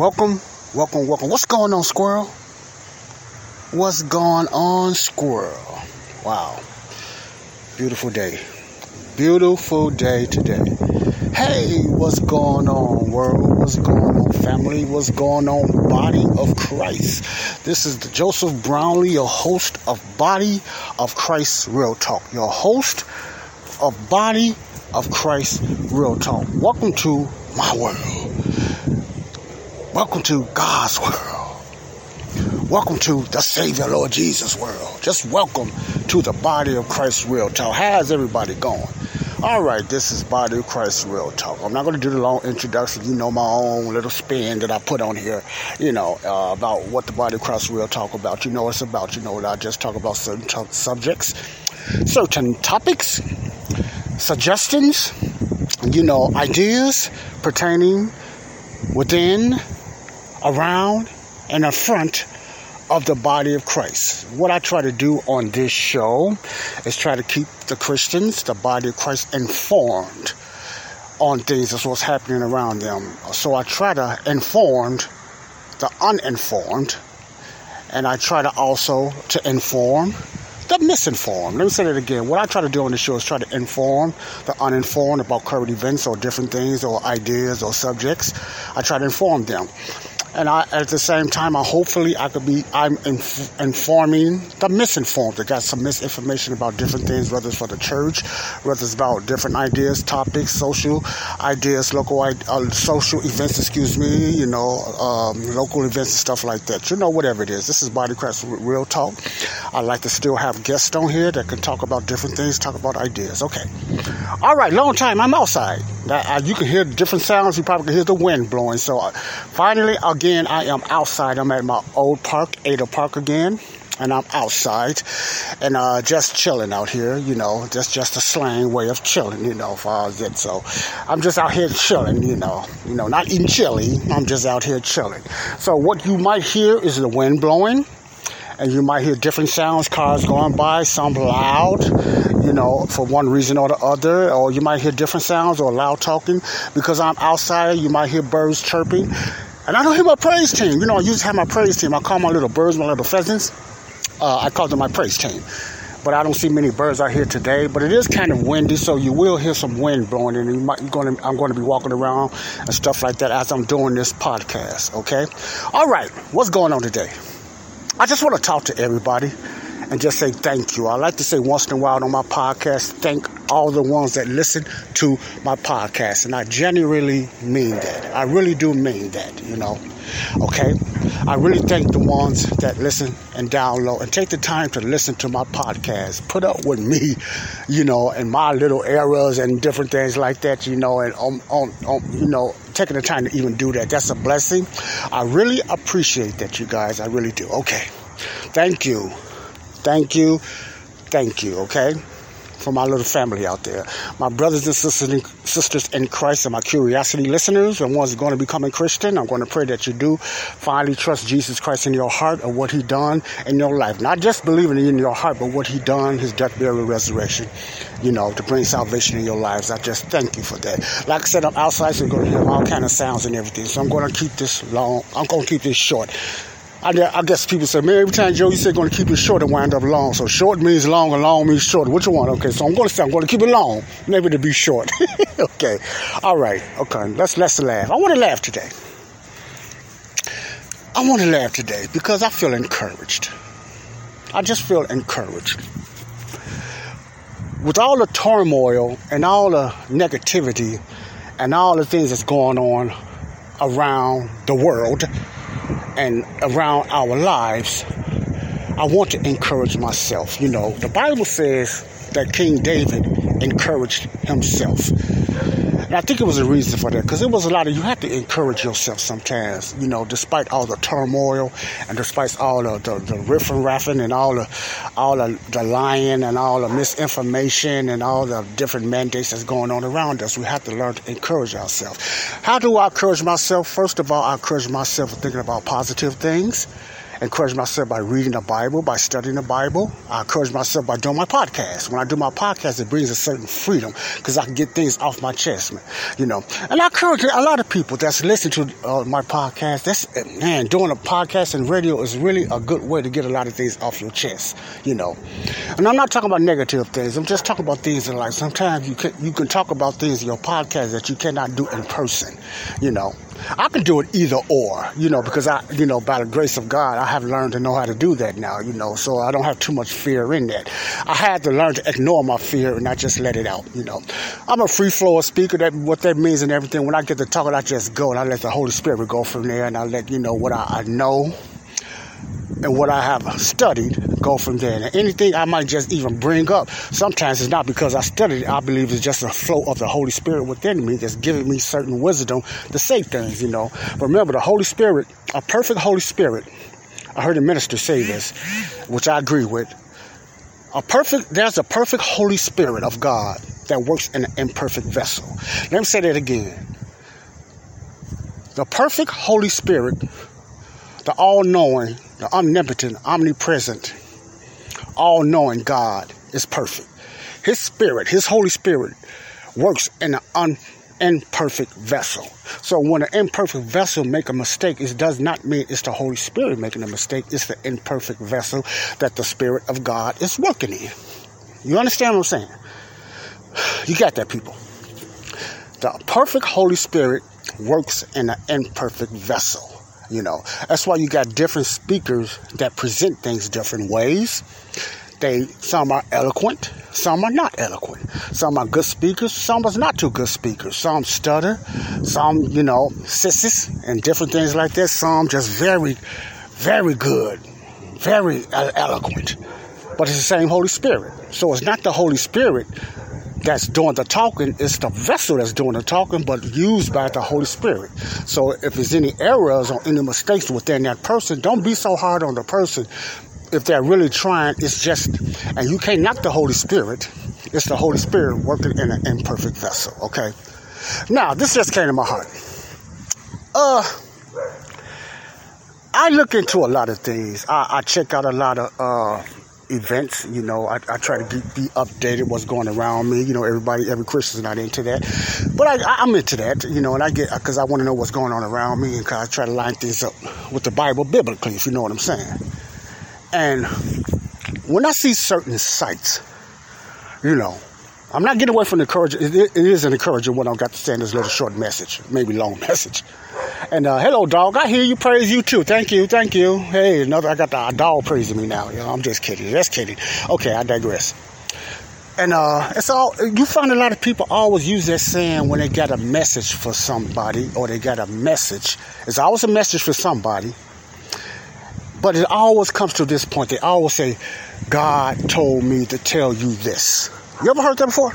Welcome, welcome, welcome. What's going on, Squirrel? What's going on, Squirrel? Wow. Beautiful day. Beautiful day today. Hey, what's going on, world? What's going on, family? What's going on, body of Christ? This is Joseph Brownlee, your host of Body of Christ Real Talk. Your host of Body of Christ Real Talk. Welcome to my world. Welcome to God's world. Welcome to the Savior Lord Jesus world. Just welcome to the Body of Christ Real Talk. How's everybody going? All right, this is Body of Christ Real Talk. I'm not going to do the long introduction. You know my own little spin that I put on here, you know, uh, about what the Body of Christ Real Talk about. You know it's about. You know what I just talk about certain t- subjects, certain topics, suggestions, you know, ideas pertaining within, around, and in front of the body of Christ. What I try to do on this show is try to keep the Christians, the body of Christ, informed on things that's what's happening around them. So I try to inform the uninformed, and I try to also to inform the misinformed. Let me say that again. What I try to do on the show is try to inform the uninformed about current events or different things or ideas or subjects. I try to inform them and I, at the same time, I hopefully I could be I'm inf- informing the misinformed. That got some misinformation about different things, whether it's for the church, whether it's about different ideas, topics, social ideas, local uh, social events. Excuse me, you know, um, local events and stuff like that. You know, whatever it is. This is Body Crafts Real Talk. I like to still have guests on here that can talk about different things, talk about ideas. Okay. All right, long time. I'm outside. Uh, you can hear different sounds. You probably can hear the wind blowing. So uh, finally, again, I am outside. I'm at my old park, Ada Park again, and I'm outside and uh, just chilling out here. You know, just just a slang way of chilling. You know, far as it. So I'm just out here chilling. You know, you know, not eating chili. I'm just out here chilling. So what you might hear is the wind blowing and you might hear different sounds, cars going by, some loud, you know, for one reason or the other, or you might hear different sounds or loud talking. Because I'm outside, you might hear birds chirping. And I don't hear my praise team. You know, I used to have my praise team. I call my little birds, my little pheasants. Uh, I call them my praise team. But I don't see many birds out here today. But it is kind of windy, so you will hear some wind blowing, and you might, going to, I'm going to be walking around and stuff like that as I'm doing this podcast. Okay. All right. What's going on today? I just want to talk to everybody and just say thank you. I like to say once in a while on my podcast, thank all the ones that listen to my podcast. And I genuinely mean that. I really do mean that, you know. Okay? I really thank the ones that listen and download and take the time to listen to my podcast. Put up with me, you know, and my little errors and different things like that, you know, and on, on, on you know, taking the time to even do that. That's a blessing. I really appreciate that, you guys. I really do. Okay. Thank you. Thank you. Thank you, okay? For my little family out there. My brothers and sisters in, sisters in Christ and my curiosity listeners and ones going to becoming Christian, I'm going to pray that you do finally trust Jesus Christ in your heart and what he done in your life. Not just believing in your heart, but what he done, his death, burial, resurrection, you know, to bring salvation in your lives. I just thank you for that. Like I said, I'm outside, so you're going to hear all kind of sounds and everything. So I'm going to keep this long. I'm going to keep this short. I, I, guess people say, man, every time Joe, you say going to keep it short and wind up long. So short means long and long means short. What you want? Okay, so I'm going to say I'm going to keep it long, maybe to be short. okay, all right, okay. Let's let's laugh. I want to laugh today. I want to laugh today because I feel encouraged. I just feel encouraged. With all the turmoil and all the negativity and all the things that's going on around the world and around our lives, I want to encourage myself. You know, the Bible says that King David encouraged himself. And I think it was a reason for that because it was a lot of you have to encourage yourself sometimes, you know, despite all the turmoil and despite all the, the, the riff and raffing and all the all the, the lying and all the misinformation and all the different mandates that's going on around us. We have to learn to encourage ourselves. How do I encourage myself? First of all, I encourage myself thinking about positive things encourage myself by reading the Bible, by studying the Bible. I encourage myself by doing my podcast. When I do my podcast, it brings a certain freedom because I can get things off my chest, man. You know, and I encourage a lot of people that's listening to uh, my podcast. That's man, doing a podcast and radio is really a good way to get a lot of things off your chest. You know, and I'm not talking about negative things. I'm just talking about things in life. Sometimes you can you can talk about things in your podcast that you cannot do in person. You know. I can do it either or, you know, because I, you know, by the grace of God, I have learned to know how to do that now, you know, so I don't have too much fear in that. I had to learn to ignore my fear and not just let it out, you know. I'm a free flow speaker, that what that means and everything. When I get to talking, I just go and I let the Holy Spirit go from there and I let you know what I, I know and what I have studied go from there. And anything I might just even bring up, sometimes it's not because I studied it. I believe it's just a flow of the Holy Spirit within me that's giving me certain wisdom to say things, you know. But remember, the Holy Spirit, a perfect Holy Spirit, I heard a minister say this, which I agree with. A perfect, there's a perfect Holy Spirit of God that works in an imperfect vessel. Let me say that again. The perfect Holy Spirit, the all knowing, the omnipotent, omnipresent, all knowing God is perfect. His spirit, his Holy Spirit, works in an un, imperfect vessel. So when an imperfect vessel make a mistake, it does not mean it's the Holy Spirit making a mistake. It's the imperfect vessel that the Spirit of God is working in. You understand what I'm saying? You got that, people. The perfect Holy Spirit works in an imperfect vessel. You know, that's why you got different speakers that present things different ways. They some are eloquent, some are not eloquent. Some are good speakers, some are not too good speakers. Some stutter, some you know sisses and different things like that. Some just very, very good, very eloquent. But it's the same Holy Spirit. So it's not the Holy Spirit that's doing the talking, it's the vessel that's doing the talking, but used by the Holy Spirit. So if there's any errors or any mistakes within that person, don't be so hard on the person. If they're really trying, it's just, and you can't knock the Holy Spirit. It's the Holy Spirit working in an imperfect vessel, okay? Now, this just came to my heart. Uh, I look into a lot of things. I, I check out a lot of uh, events. You know, I, I try to be, be, updated what's going around me. You know, everybody, every Christian's not into that, but I, am into that. You know, and I get because I want to know what's going on around me, and cause I try to line things up with the Bible biblically, if you know what I'm saying. And when I see certain sites, you know, I'm not getting away from the encouraging. It, is an encouraging what I've got to in this little short message, maybe long message. And uh, hello, dog. I hear you praise you too. Thank you, thank you. Hey, another. I got the dog praising me now. You know, I'm just kidding. Just kidding. Okay, I digress. And uh, it's all you find a lot of people always use that saying when they got a message for somebody or they got a message. It's always a message for somebody. But it always comes to this point. They always say, God told me to tell you this. You ever heard that before?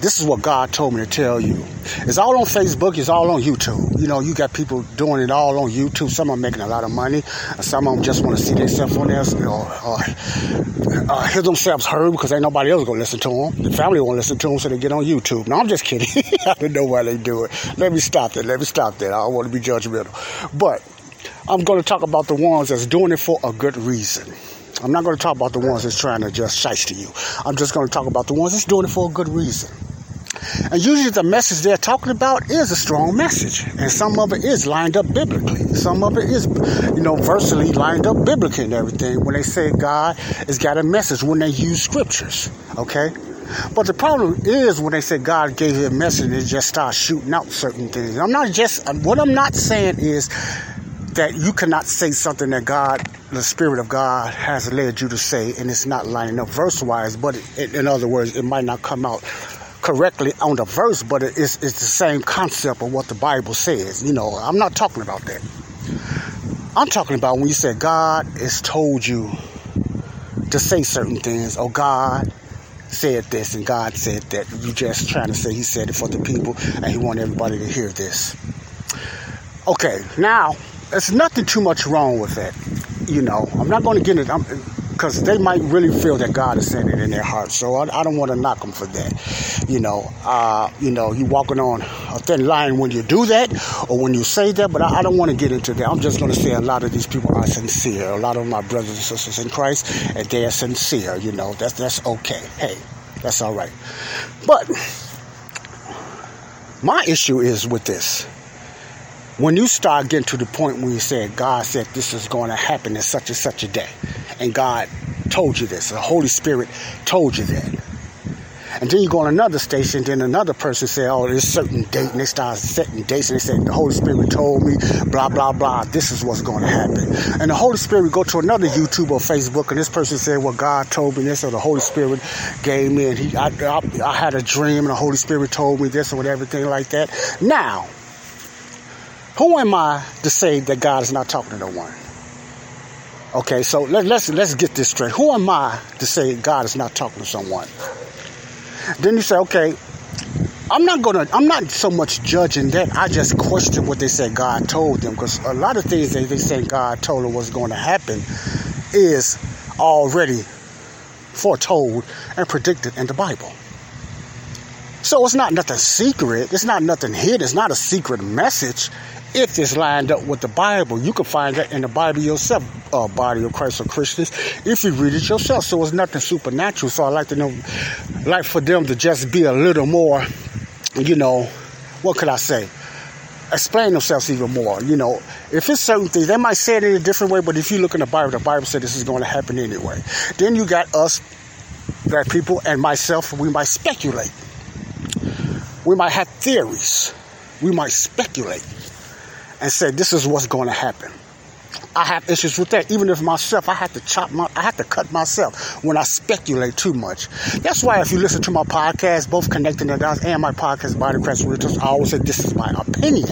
This is what God told me to tell you. It's all on Facebook. It's all on YouTube. You know, you got people doing it all on YouTube. Some are making a lot of money. Some of them just want to see themselves on there or, or uh, hear themselves heard because ain't nobody else to listen to them. The family won't listen to them, so they get on YouTube. No, I'm just kidding. I don't know why they do it. Let me stop that. Let me stop that. I don't want to be judgmental. But I'm going to talk about the ones that's doing it for a good reason. I'm not going to talk about the ones that's trying to just to you. I'm just going to talk about the ones that's doing it for a good reason. And usually the message they're talking about is a strong message. And some of it is lined up biblically. Some of it is, you know, versely lined up biblically and everything. When they say God has got a message, when they use scriptures. Okay? But the problem is when they say God gave you a message, they just start shooting out certain things. I'm not just, what I'm not saying is that you cannot say something that God, the Spirit of God, has led you to say, and it's not lining up verse wise, but it, in other words, it might not come out correctly on the verse, but it's, it's the same concept of what the Bible says. You know, I'm not talking about that. I'm talking about when you say God has told you to say certain things, or God said this and God said that. You're just trying to say He said it for the people and He want everybody to hear this. Okay, now there's nothing too much wrong with that. You know, I'm not going to get it because they might really feel that God is saying it in their heart. So I, I don't want to knock them for that. You know, uh, you know, you're walking on a thin line when you do that or when you say that. But I, I don't want to get into that. I'm just going to say a lot of these people are sincere. A lot of my brothers and sisters in Christ, and they are sincere. You know, that's that's okay. Hey, that's all right. But my issue is with this when you start getting to the point where you say God said this is going to happen in such and such a day, and God told you this, the Holy Spirit told you that. And then you go on another station, then another person say, oh, there's certain date, and they start setting dates, and they say, the Holy Spirit told me, blah, blah, blah, this is what's going to happen. And the Holy Spirit go to another YouTube or Facebook, and this person said, well, God told me this, or the Holy Spirit gave me, and he, I, I, I had a dream, and the Holy Spirit told me this, or whatever, everything like that. Now, who am I to say that God is not talking to no one? Okay, so let, let's let's get this straight. Who am I to say God is not talking to someone? Then you say, okay, I'm not gonna. I'm not so much judging that. I just question what they said God told them because a lot of things that they say God told them was going to happen is already foretold and predicted in the Bible. So it's not nothing secret. It's not nothing hidden. It's not a secret message if it's lined up with the Bible. You can find that in the Bible yourself, uh, body of Christ or Christians, if you read it yourself. So it's nothing supernatural. So I like to know, like for them to just be a little more, you know, what could I say? Explain themselves even more. You know, if it's certain things, they might say it in a different way, but if you look in the Bible, the Bible said this is going to happen anyway. Then you got us, that people, and myself, we might speculate. We might have theories. We might speculate and said, this is what's going to happen. I have issues with that. Even if myself, I have to chop my, I have to cut myself when I speculate too much. That's why if you listen to my podcast, both connecting the dots and my podcast, Body Crash Rituals, I always say this is my opinion.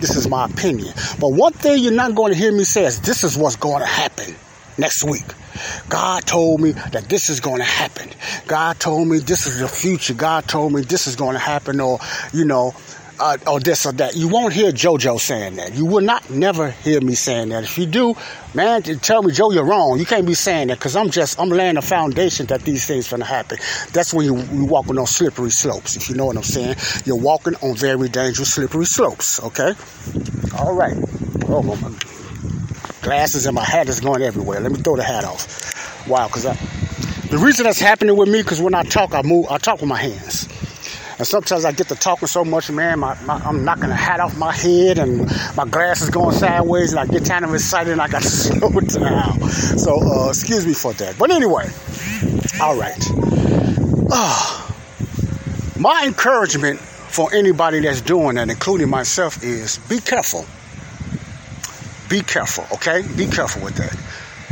This is my opinion. But one thing you're not going to hear me say is this is what's going to happen next week. God told me that this is going to happen. God told me this is the future. God told me this is going to happen, or you know, uh, or this or that. You won't hear JoJo saying that. You will not never hear me saying that. If you do, man, tell me, Joe, you're wrong. You can't be saying that because I'm just, I'm laying a foundation that these things going to happen. That's when you, you're walking on slippery slopes, if you know what I'm saying. You're walking on very dangerous slippery slopes, okay? All right. Oh, my glasses and my hat is going everywhere. Let me throw the hat off. Wow, because I. the reason that's happening with me, because when I talk, I move, I talk with my hands. And sometimes I get to talking so much, man, my, my, I'm knocking the hat off my head and my glasses going sideways, and I get kind of excited and I got to slow down. So, uh, excuse me for that. But anyway, all right. Uh, my encouragement for anybody that's doing that, including myself, is be careful. Be careful, okay? Be careful with that.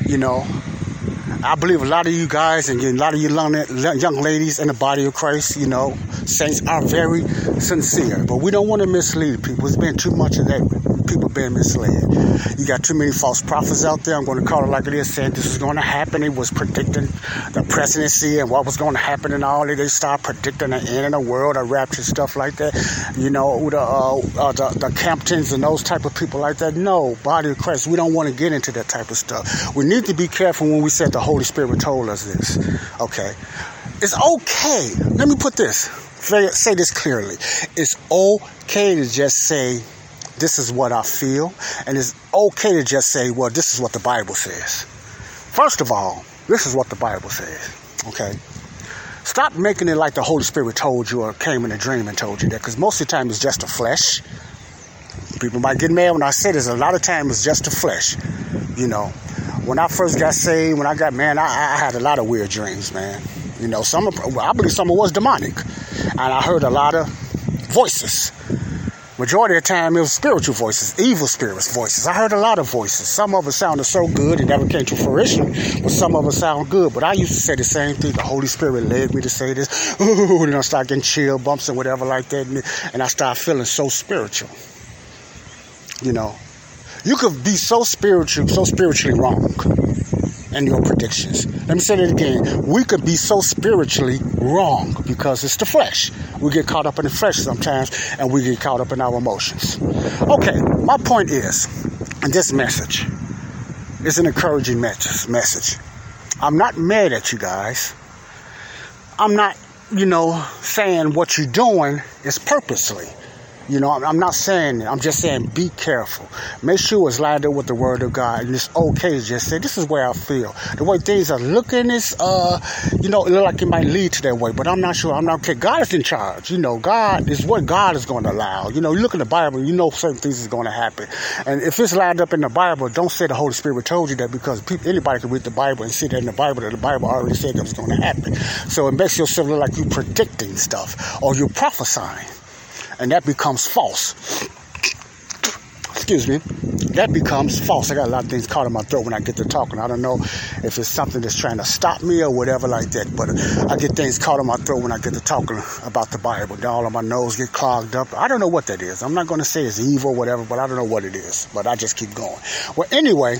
You know, I believe a lot of you guys and a lot of you young ladies in the body of Christ, you know, saints are very sincere. But we don't want to mislead people. There's been too much of that. People being misled. You got too many false prophets out there. I'm going to call it like it is, saying this is going to happen. It was predicting the presidency and what was going to happen and all. They start predicting the end of the world, a rapture, stuff like that. You know, the, uh, uh, the, the Camptons and those type of people like that. No, body of Christ, we don't want to get into that type of stuff. We need to be careful when we said the Holy Spirit told us this. Okay. It's okay. Let me put this say this clearly. It's okay to just say, this is what I feel, and it's okay to just say, well, this is what the Bible says. First of all, this is what the Bible says, okay? Stop making it like the Holy Spirit told you or came in a dream and told you that, because most of the time it's just the flesh. People might get mad when I say this. A lot of times it's just the flesh, you know. When I first got saved, when I got man, I, I had a lot of weird dreams, man. You know, some I believe some of was demonic and I heard a lot of voices. Majority of the time, it was spiritual voices, evil spirits voices. I heard a lot of voices. Some of them sounded so good it never came to fruition, but some of them sound good. But I used to say the same thing. The Holy Spirit led me to say this. Ooh, and I start getting chill bumps and whatever like that, and I start feeling so spiritual. You know, you could be so spiritual, so spiritually wrong. And your predictions. Let me say that again. We could be so spiritually wrong because it's the flesh. We get caught up in the flesh sometimes and we get caught up in our emotions. Okay, my point is, and this message is an encouraging message. I'm not mad at you guys. I'm not, you know, saying what you're doing is purposely. You know, I'm not saying it. I'm just saying be careful. Make sure it's lined up with the word of God. And it's okay to just say, this is where I feel. The way things are looking is, uh, you know, it look like it might lead to that way, but I'm not sure. I'm not okay. God is in charge. You know, God is what God is going to allow. You know, you look in the Bible, you know certain things is going to happen. And if it's lined up in the Bible, don't say the Holy Spirit told you that because people, anybody can read the Bible and see that in the Bible that the Bible already said that was going to happen. So it makes yourself look like you're predicting stuff or you're prophesying and that becomes false. Excuse me. That becomes false. I got a lot of things caught in my throat when I get to talking. I don't know if it's something that's trying to stop me or whatever like that, but I get things caught in my throat when I get to talking about the Bible. All of my nose get clogged up. I don't know what that is. I'm not going to say it's evil or whatever, but I don't know what it is. But I just keep going. Well, anyway,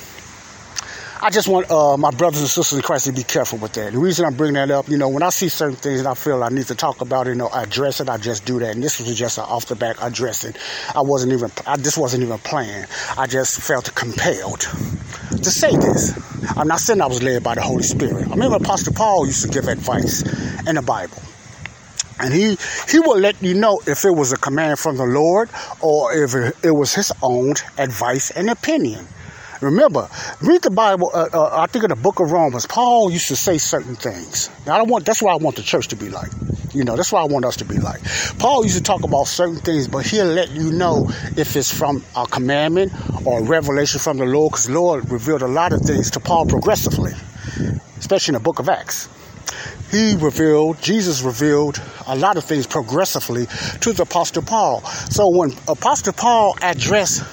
I just want uh, my brothers and sisters in Christ to be careful with that. The reason I'm bringing that up, you know, when I see certain things and I feel I need to talk about it, you know, I address it, I just do that. And this was just off the back addressing. I wasn't even, I, this wasn't even planned. I just felt compelled to say this. I'm not saying I was led by the Holy Spirit. I remember Apostle Paul used to give advice in the Bible. And he, he will let you know if it was a command from the Lord or if it was his own advice and opinion. Remember, read the Bible. Uh, uh, I think in the book of Romans, Paul used to say certain things. Now, I don't want. That's what I want the church to be like. You know, that's what I want us to be like. Paul used to talk about certain things, but he'll let you know if it's from a commandment or a revelation from the Lord, because Lord revealed a lot of things to Paul progressively, especially in the book of Acts. He revealed, Jesus revealed a lot of things progressively to the Apostle Paul. So when Apostle Paul addressed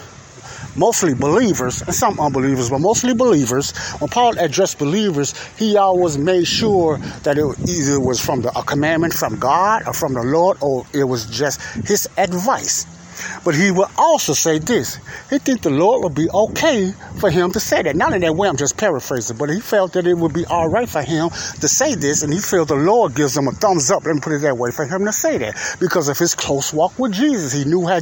mostly believers and some unbelievers, but mostly believers. When Paul addressed believers, he always made sure that it either was from the, a commandment from God or from the Lord, or it was just his advice. But he would also say this. He think the Lord would be okay for him to say that. Not in that way, I'm just paraphrasing, but he felt that it would be all right for him to say this, and he felt the Lord gives him a thumbs up, let me put it that way, for him to say that. Because of his close walk with Jesus. He knew how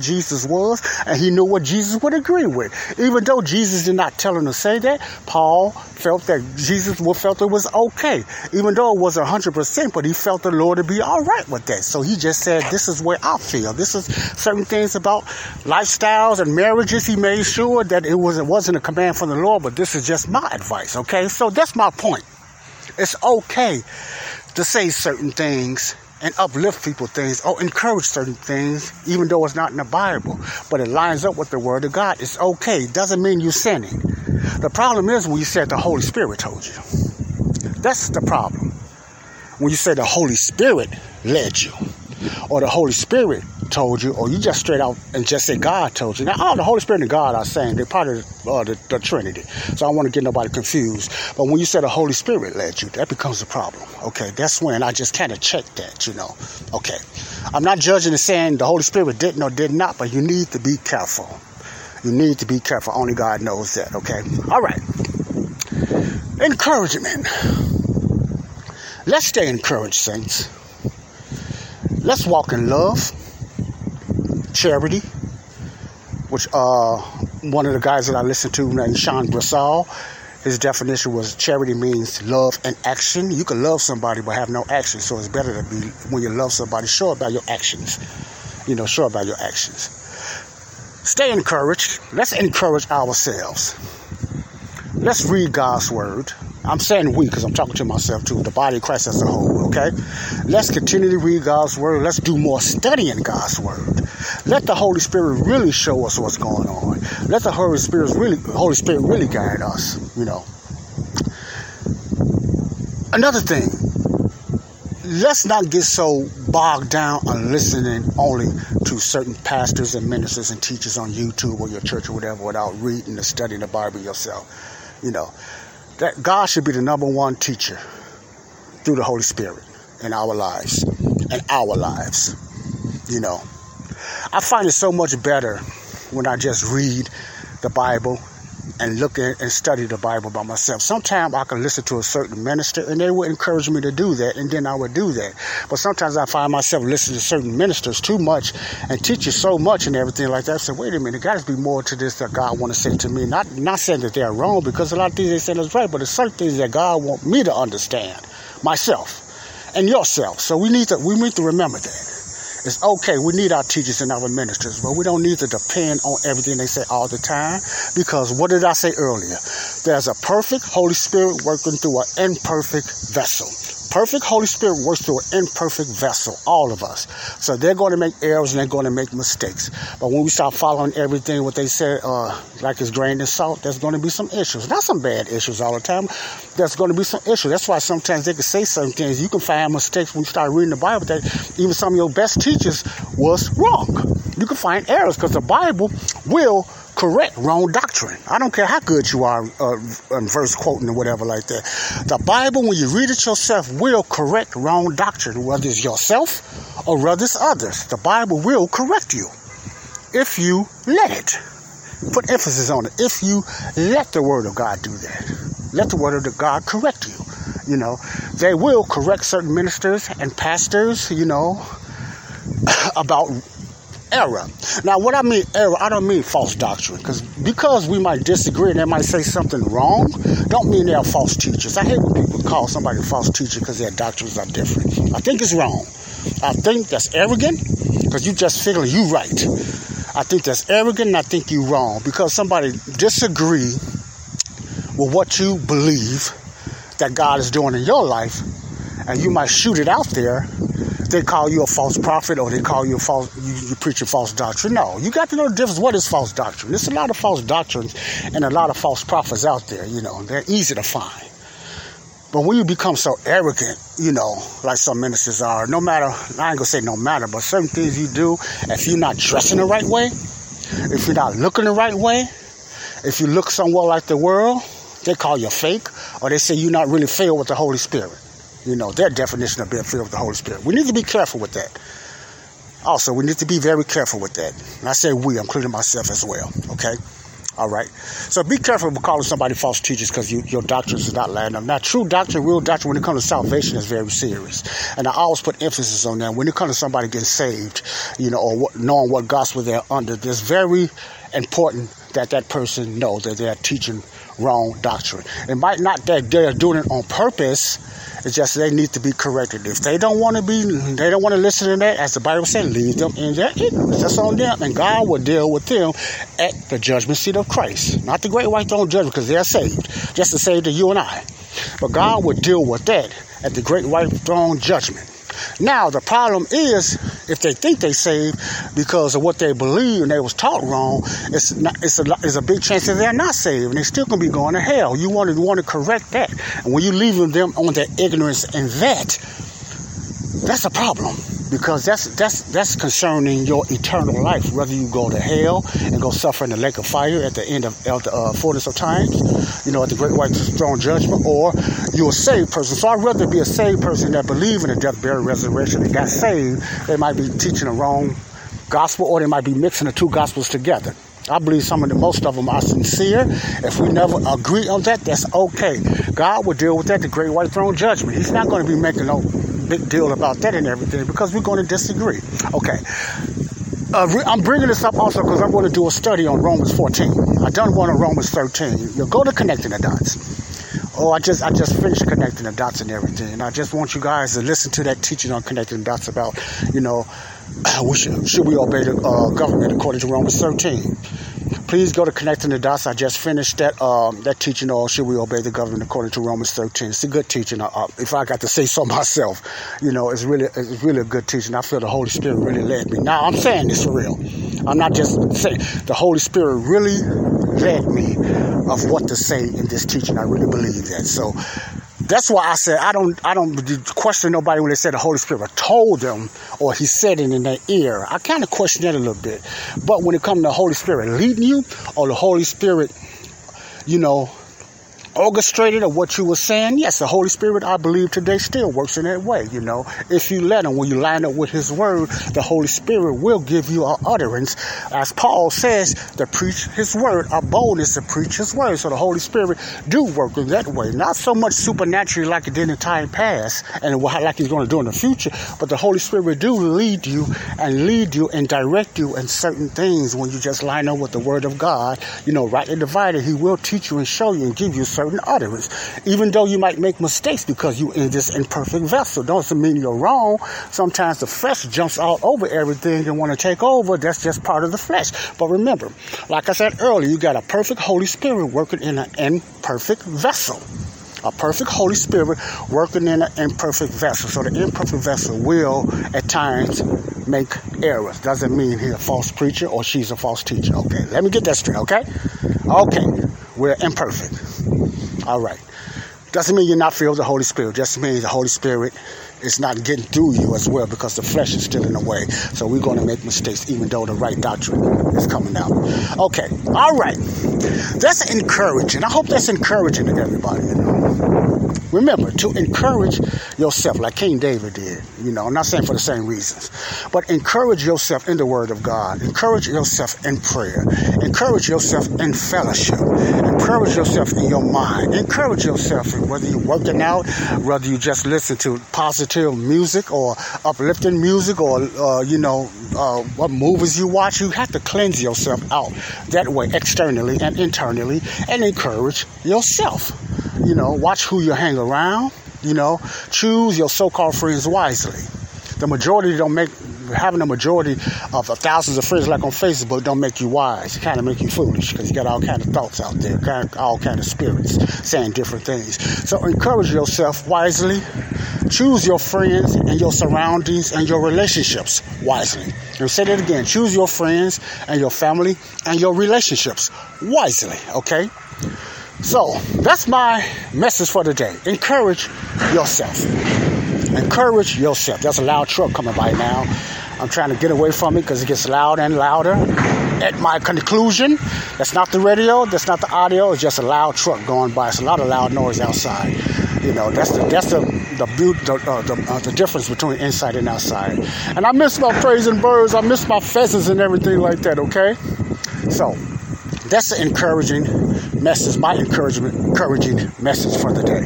Jesus was, and he knew what Jesus would agree with. Even though Jesus did not tell him to say that, Paul felt that Jesus felt it was okay. Even though it wasn't 100%, but he felt the Lord to be all right with that. So he just said, this is where I feel. This is certain things about lifestyles and marriages. He made sure that it, was, it wasn't a command from the Lord, but this is just my advice, okay? So that's my point. It's okay to say certain things and uplift people things or encourage certain things, even though it's not in the Bible. But it lines up with the Word of God. It's okay. It doesn't mean you're sinning. The problem is when you said the Holy Spirit told you. That's the problem. When you say the Holy Spirit led you, or the Holy Spirit told you, or you just straight out and just say God told you. Now, all the Holy Spirit and God are saying they're part of uh, the, the, Trinity. So I don't want to get nobody confused. But when you say the Holy Spirit led you, that becomes a problem. Okay, that's when I just kind of check that, you know. Okay, I'm not judging and saying the Holy Spirit didn't or did not, but you need to be careful. You need to be careful. Only God knows that. Okay. All right. Encouragement. Let's stay encouraged, saints. Let's walk in love charity, which uh, one of the guys that I listen to named Sean Brasal, His definition was charity means love and action. You can love somebody but have no action, so it's better to be when you love somebody, show about your actions. You know, show about your actions. Stay encouraged. Let's encourage ourselves. Let's read God's word. I'm saying we because I'm talking to myself too, the body of Christ as a whole, okay? Let's continue to read God's word. Let's do more studying God's word. Let the Holy Spirit really show us what's going on. Let the Holy Spirit really Holy Spirit really guide us, you know. Another thing, let's not get so bogged down on listening only to certain pastors and ministers and teachers on YouTube or your church or whatever without reading and studying the Bible yourself. You know, that God should be the number one teacher through the Holy Spirit in our lives in our lives. You know, I find it so much better when I just read the Bible and look at and study the Bible by myself. Sometimes I can listen to a certain minister and they would encourage me to do that, and then I would do that. But sometimes I find myself listening to certain ministers too much and teachers so much and everything like that. I say, wait a minute, there got to be more to this that God want to say to me. Not not saying that they're wrong because a lot of things they say is right, but there's certain things that God want me to understand myself and yourself. So we need to we need to remember that. It's okay. We need our teachers and our ministers, but we don't need to depend on everything they say all the time. Because what did I say earlier? There's a perfect Holy Spirit working through an imperfect vessel perfect Holy Spirit works through an imperfect vessel, all of us. So they're going to make errors and they're going to make mistakes. But when we start following everything what they say, uh, like it's grain and salt, there's going to be some issues. Not some bad issues all the time. There's going to be some issues. That's why sometimes they can say certain things. You can find mistakes when you start reading the Bible that even some of your best teachers was wrong. You can find errors because the Bible will correct wrong doctrine. I don't care how good you are uh, verse quoting or whatever like that. The Bible, when you read it yourself, will correct wrong doctrine, whether it's yourself or whether it's others. The Bible will correct you if you let it. Put emphasis on it. If you let the Word of God do that, let the Word of God correct you. You know, they will correct certain ministers and pastors, you know, about error. Now, what I mean error, I don't mean false doctrine, because because we might disagree and they might say something wrong, don't mean they're false teachers. I hate when people call somebody a false teacher because their doctrines are different. I think it's wrong. I think that's arrogant because you just figure you right. I think that's arrogant and I think you're wrong because somebody disagree with what you believe that God is doing in your life and you might shoot it out there they call you a false prophet or they call you a false you, you preach a false doctrine. No, you got to know the difference. What is false doctrine? There's a lot of false doctrines and a lot of false prophets out there. You know, they're easy to find. But when you become so arrogant, you know, like some ministers are, no matter, I ain't gonna say no matter, but certain things you do, if you're not dressing the right way, if you're not looking the right way, if you look somewhat like the world, they call you fake, or they say you're not really filled with the Holy Spirit. You know, their definition of being filled with the Holy Spirit. We need to be careful with that. Also, we need to be very careful with that. And I say we, I'm including myself as well. Okay? All right. So be careful with calling somebody false teachers because you, your doctrines is not lining up. Now, true doctrine, real doctrine, when it comes to salvation, is very serious. And I always put emphasis on that. When it comes to somebody getting saved, you know, or what, knowing what gospel they're under, it's very important that that person know that they're teaching wrong doctrine. It might not that they're doing it on purpose it's just they need to be corrected. If they don't want to be, they don't want to listen to that, as the Bible said, leave them in their ignorance. That's on them, and God will deal with them at the judgment seat of Christ. Not the great white throne judgment, because they're saved, just to save to you and I. But God will deal with that at the great white throne judgment. Now the problem is if they think they saved because of what they believe and they was taught wrong, it's not, it's a it's a big chance that they're not saved and they still gonna be going to hell. You want to want to correct that, and when you leaving them on their ignorance and that, that's a problem because that's that's that's concerning your eternal life. Whether you go to hell and go suffer in the lake of fire at the end of, of the uh, fullness of times, you know, at the great white throne judgment, or you're a saved person. So I'd rather be a saved person that believe in the death, burial, resurrection, and got saved. They might be teaching the wrong gospel, or they might be mixing the two gospels together. I believe some of the most of them are sincere. If we never agree on that, that's okay. God will deal with that, the great white throne judgment. He's not going to be making no big deal about that and everything because we're going to disagree. Okay. uh, I'm bringing this up also because I'm going to do a study on Romans 14. I done one on Romans 13. You go to connecting the dots. Oh, I just I just finished connecting the dots and everything, and I just want you guys to listen to that teaching on connecting the dots about, you know, we should, should we obey the uh, government according to Romans 13. Please go to connecting the dots. I just finished that um, that teaching on should we obey the government according to Romans 13. It's a good teaching. If I got to say so myself, you know, it's really it's really a good teaching. I feel the Holy Spirit really led me. Now I'm saying this for real. I'm not just saying the Holy Spirit really led me of what to say in this teaching. I really believe that. So that's why I said I don't I don't question nobody when they said the Holy Spirit told them or he said it in their ear. I kind of question that a little bit. But when it comes to the Holy Spirit leading you or the Holy Spirit, you know, orchestrated of what you were saying, yes, the Holy Spirit, I believe today still works in that way, you know. If you let him, when you line up with his word, the Holy Spirit will give you an utterance, as Paul says, to preach his word, a boldness to preach his word. So the Holy Spirit do work in that way. Not so much supernaturally like it did in time past and like he's going to do in the future, but the Holy Spirit do lead you and lead you and direct you in certain things when you just line up with the word of God, you know, rightly divided, he will teach you and show you and give you certain certain utterance. Even though you might make mistakes because you're in this imperfect vessel, doesn't mean you're wrong. Sometimes the flesh jumps all over everything and want to take over. That's just part of the flesh. But remember, like I said earlier, you got a perfect Holy Spirit working in an imperfect vessel a perfect Holy Spirit working in an imperfect vessel. So the imperfect vessel will at times make errors. Doesn't mean he's a false preacher or she's a false teacher. Okay, let me get that straight, okay? Okay, we're imperfect. All right. Doesn't mean you're not filled with the Holy Spirit. Just means the Holy Spirit is not getting through you as well because the flesh is still in the way. So we're going to make mistakes even though the right doctrine is coming out. Okay. All right. That's encouraging. I hope that's encouraging to everybody. You know? Remember to encourage yourself like King David did. You know, I'm not saying for the same reasons, but encourage yourself in the Word of God. Encourage yourself in prayer. Encourage yourself in fellowship. Encourage yourself in your mind. Encourage yourself whether you're working out, whether you just listen to positive music or uplifting music or, uh, you know, uh, what movies you watch. You have to cleanse yourself out that way, externally and internally, and encourage yourself. You know, watch who you hang around. You know, choose your so-called friends wisely. The majority don't make having a majority of thousands of friends like on Facebook don't make you wise. It kind of make you foolish because you got all kind of thoughts out there, kind of, all kind of spirits saying different things. So encourage yourself wisely. Choose your friends and your surroundings and your relationships wisely. And say that again. Choose your friends and your family and your relationships wisely. Okay. So that's my message for today. Encourage yourself. Encourage yourself. There's a loud truck coming by now. I'm trying to get away from it because it gets louder and louder. At my conclusion, that's not the radio, that's not the audio, it's just a loud truck going by. It's a lot of loud noise outside. You know, that's the that's the the the, uh, the, uh, the difference between inside and outside. And I miss my praising birds. I miss my pheasants and everything like that. Okay, so that's encouraging message, my encouragement, encouraging message for the day.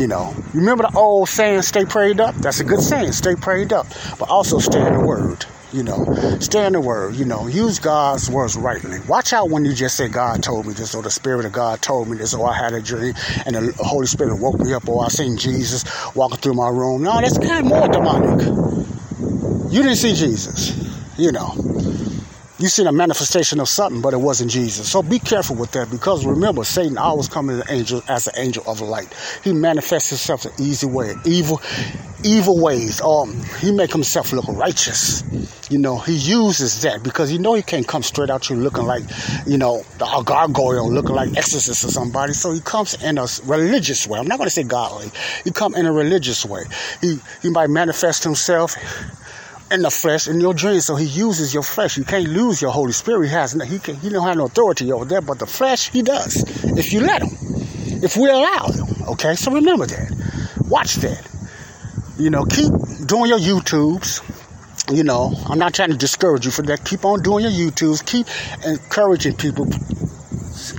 You know, remember the old saying, stay prayed up? That's a good saying, stay prayed up, but also stay in the word. You know, stay in the word, you know, use God's words rightly. Watch out when you just say, God told me this, or the Spirit of God told me this, or I had a dream, and the Holy Spirit woke me up, or I seen Jesus walking through my room. No, that's kind of more demonic. You didn't see Jesus, you know you seen a manifestation of something, but it wasn't Jesus. So be careful with that because remember, Satan always comes as an angel as an angel of light. He manifests himself in easy way, evil, evil ways. Um, he make himself look righteous. You know, he uses that because you know he can't come straight out you looking like, you know, a gargoyle looking like exorcist or somebody. So he comes in a religious way. I'm not going to say godly. He come in a religious way. He he might manifest himself in the flesh in your dreams. So he uses your flesh. You can't lose your Holy Spirit. He has he can, he don't have no authority over there, but the flesh he does. If you let him, if we allow him. Okay, so remember that. Watch that. You know, keep doing your YouTubes. You know, I'm not trying to discourage you for that. Keep on doing your YouTubes. Keep encouraging people.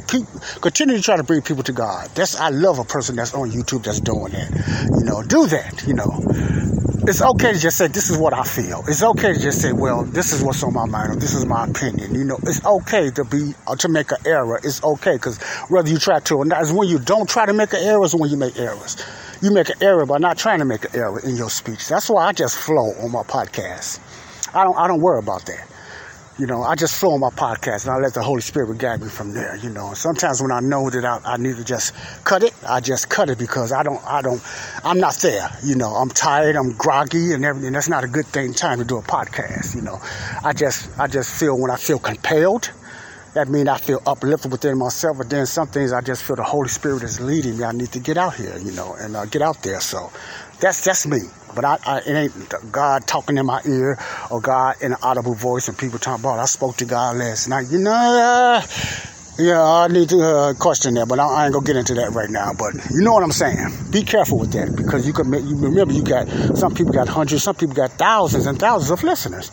Keep continue to try to bring people to God. That's I love a person that's on YouTube that's doing that. You know, do that. You know it's okay to just say this is what I feel. It's okay to just say, well, this is what's on my mind, or this is my opinion. You know, it's okay to be uh, to make an error. It's okay because whether you try to or not, is when you don't try to make an error, is when you make errors. You make an error by not trying to make an error in your speech. That's why I just flow on my podcast. I don't I don't worry about that. You know, I just flow on my podcast and I let the Holy Spirit guide me from there, you know. Sometimes when I know that I, I need to just cut it, I just cut it because I don't, I don't, I'm not there, you know. I'm tired, I'm groggy and everything. That's not a good thing, time to do a podcast, you know. I just, I just feel when I feel compelled, that means I feel uplifted within myself. But then some things I just feel the Holy Spirit is leading me. I need to get out here, you know, and uh, get out there. So that's just me. But I, I, it ain't God talking in my ear or God in an audible voice and people talking about. I spoke to God last night. You know, uh, yeah, I need to uh, question that, but I, I, ain't gonna get into that right now. But you know what I'm saying? Be careful with that because you can. You remember, you got some people got hundreds, some people got thousands and thousands of listeners,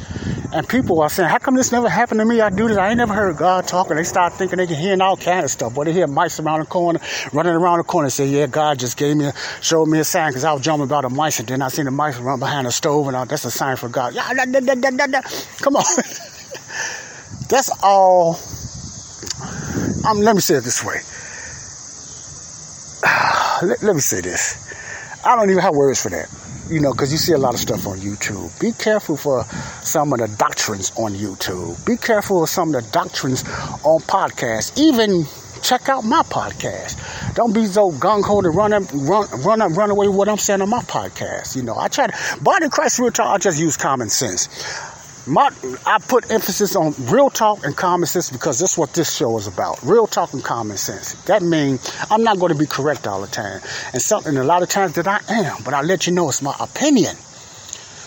and people are saying, "How come this never happened to me? I do this. I ain't never heard God talking." They start thinking they can hear all kind of stuff. But they hear mice around the corner, running around the corner, say, "Yeah, God just gave me, a, showed me a sign because I was jumping about a mice, and then I seen the mice run behind the stove, and I, that's a sign for God." Yeah, da, da, da, come on, that's all um, let me say it this way. let, let me say this. I don't even have words for that you know, because you see a lot of stuff on YouTube. Be careful for some of the doctrines on YouTube. Be careful of some of the doctrines on podcasts. Even check out my podcast. Don't be so gung ho to run up, run, run up, run away with what I'm saying on my podcast. You know, I try to, body Christ real talk. I just use common sense. My, I put emphasis on real talk and common sense because that's what this show is about. Real talk and common sense. That means I'm not going to be correct all the time. And something a lot of times that I am, but I let you know it's my opinion.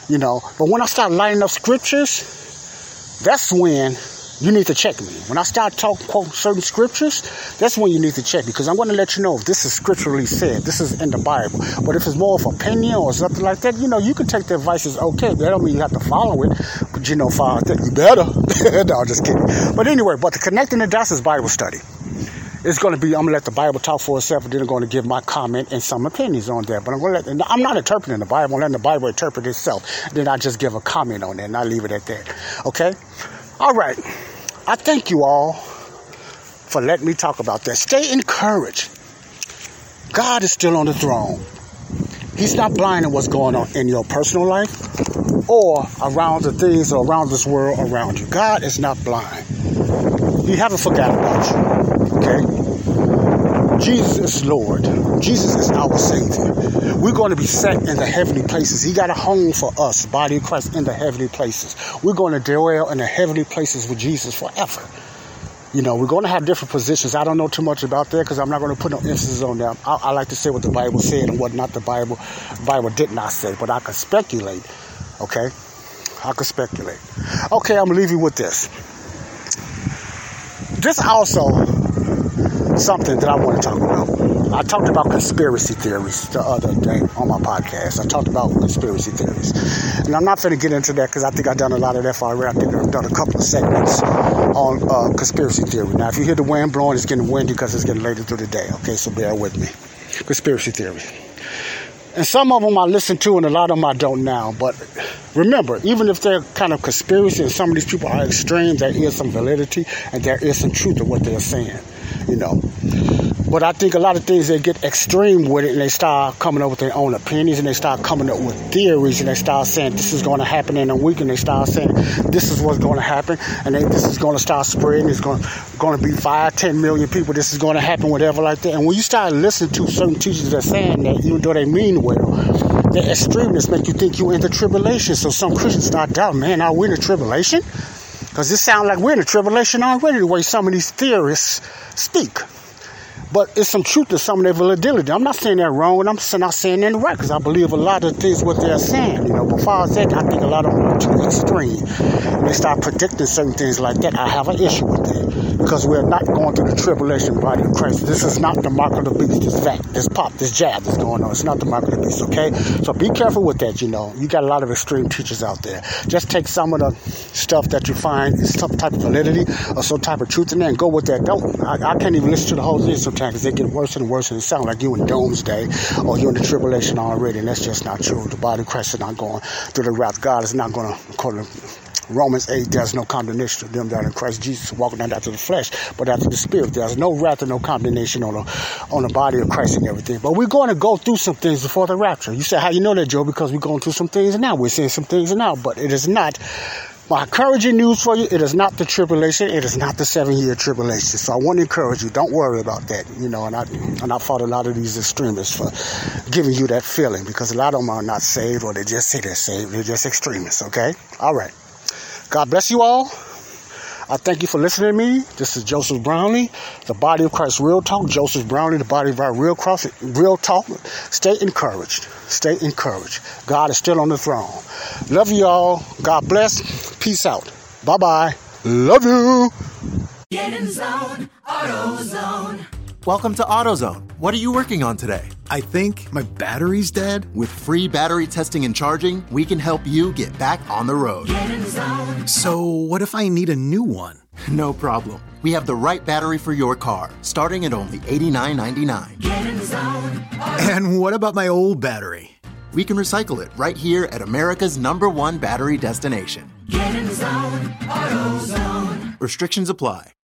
You know, but when I start lining up scriptures, that's when you need to check me. When I start talking quote certain scriptures, that's when you need to check because I'm going to let you know if this is scripturally said. This is in the Bible. But if it's more of opinion or something like that, you know, you can take the advice as okay. That don't mean you have to follow it. But you know, follow it. You better. no, I'm just kidding. But anyway, but the connecting the dots is Bible study. It's going to be, I'm going to let the Bible talk for itself, and then I'm going to give my comment and some opinions on that. But I'm going to let, I'm not interpreting the Bible, I'm letting the Bible interpret itself. Then I just give a comment on that, and I leave it at that. Okay? All right. I thank you all for letting me talk about that. Stay encouraged. God is still on the throne. He's not blind to what's going on in your personal life or around the things or around this world around you. God is not blind. He haven't forgotten about you. Okay? Jesus is Lord. Jesus is our Savior. We're going to be set in the heavenly places. He got a home for us, body of Christ, in the heavenly places. We're going to dwell in the heavenly places with Jesus forever. You know, we're going to have different positions. I don't know too much about that because I'm not going to put no emphasis on them. I, I, like to say what the Bible said and what not the Bible Bible did not say, but I can speculate. Okay, I can speculate. Okay, I'm leaving with this. This also something that I want to talk about. I talked about conspiracy theories the other day on my podcast. I talked about conspiracy theories. And I'm not going to get into that because I think I've done a lot of that already. I think I've done a couple of segments on uh, conspiracy theory. Now, if you hear the wind blowing, it's getting windy because it's getting later through the day. Okay, so bear with me. Conspiracy theory. And some of them I listen to, and a lot of them I don't now. But remember, even if they're kind of conspiracy, and some of these people are extreme, there is some validity and there is some truth to what they're saying you know. But I think a lot of things they get extreme with it and they start coming up with their own opinions and they start coming up with theories and they start saying this is going to happen in a week and they start saying this is what's going to happen and they, this is going to start spreading. It's going, going to be five, ten million people. This is going to happen, whatever like that. And when you start listening to certain teachers that are saying that, even though they mean well, the extremists make you think you're in the tribulation. So some Christians start doubting, man, are we in the tribulation? Because it sounds like we're in a tribulation already, the way some of these theorists speak. But it's some truth to some of their validity. I'm not saying they're wrong, and I'm not saying they're right, because I believe a lot of things what they're saying. You know, but far as that, I think a lot of them are too extreme. They start predicting certain things like that. I have an issue with that because we're not going through the tribulation body of Christ. This is not the mark of the beast. This fact, this pop, this jab that's going on. It's not the mark of the beast. Okay, so be careful with that. You know, you got a lot of extreme teachers out there. Just take some of the stuff that you find is some type of validity or some type of truth in there and go with that. Don't. I, I can't even listen to the whole thing sometimes because they get worse and worse, and it sounds like you're in doomsday or you're in the tribulation already, and that's just not true. The body of Christ is not going through the wrath. God is not going to, according to Romans 8, there's no condemnation to them that are in Christ Jesus, walking not after the flesh, but after the spirit. There's no wrath and no condemnation on the, on the body of Christ and everything. But we're going to go through some things before the rapture. You say, how you know that, Joe? Because we're going through some things now. We're seeing some things now, but it is not my encouraging news for you, it is not the tribulation, it is not the seven year tribulation. So I want to encourage you, don't worry about that, you know, and I and I fought a lot of these extremists for giving you that feeling because a lot of them are not saved or they just say they're saved, they're just extremists, okay? All right. God bless you all. I thank you for listening to me. This is Joseph Brownlee, the Body of Christ Real Talk. Joseph Brownlee, the Body of our Real Cross, Real Talk. Stay encouraged. Stay encouraged. God is still on the throne. Love you all. God bless. Peace out. Bye bye. Love you. Get in zone, AutoZone. Welcome to AutoZone. What are you working on today? I think my battery's dead. With free battery testing and charging, we can help you get back on the road. Get in zone. So, what if I need a new one? No problem. We have the right battery for your car, starting at only $89.99. Get in zone, And what about my old battery? We can recycle it right here at America's number one battery destination. Get in zone, AutoZone. Restrictions apply.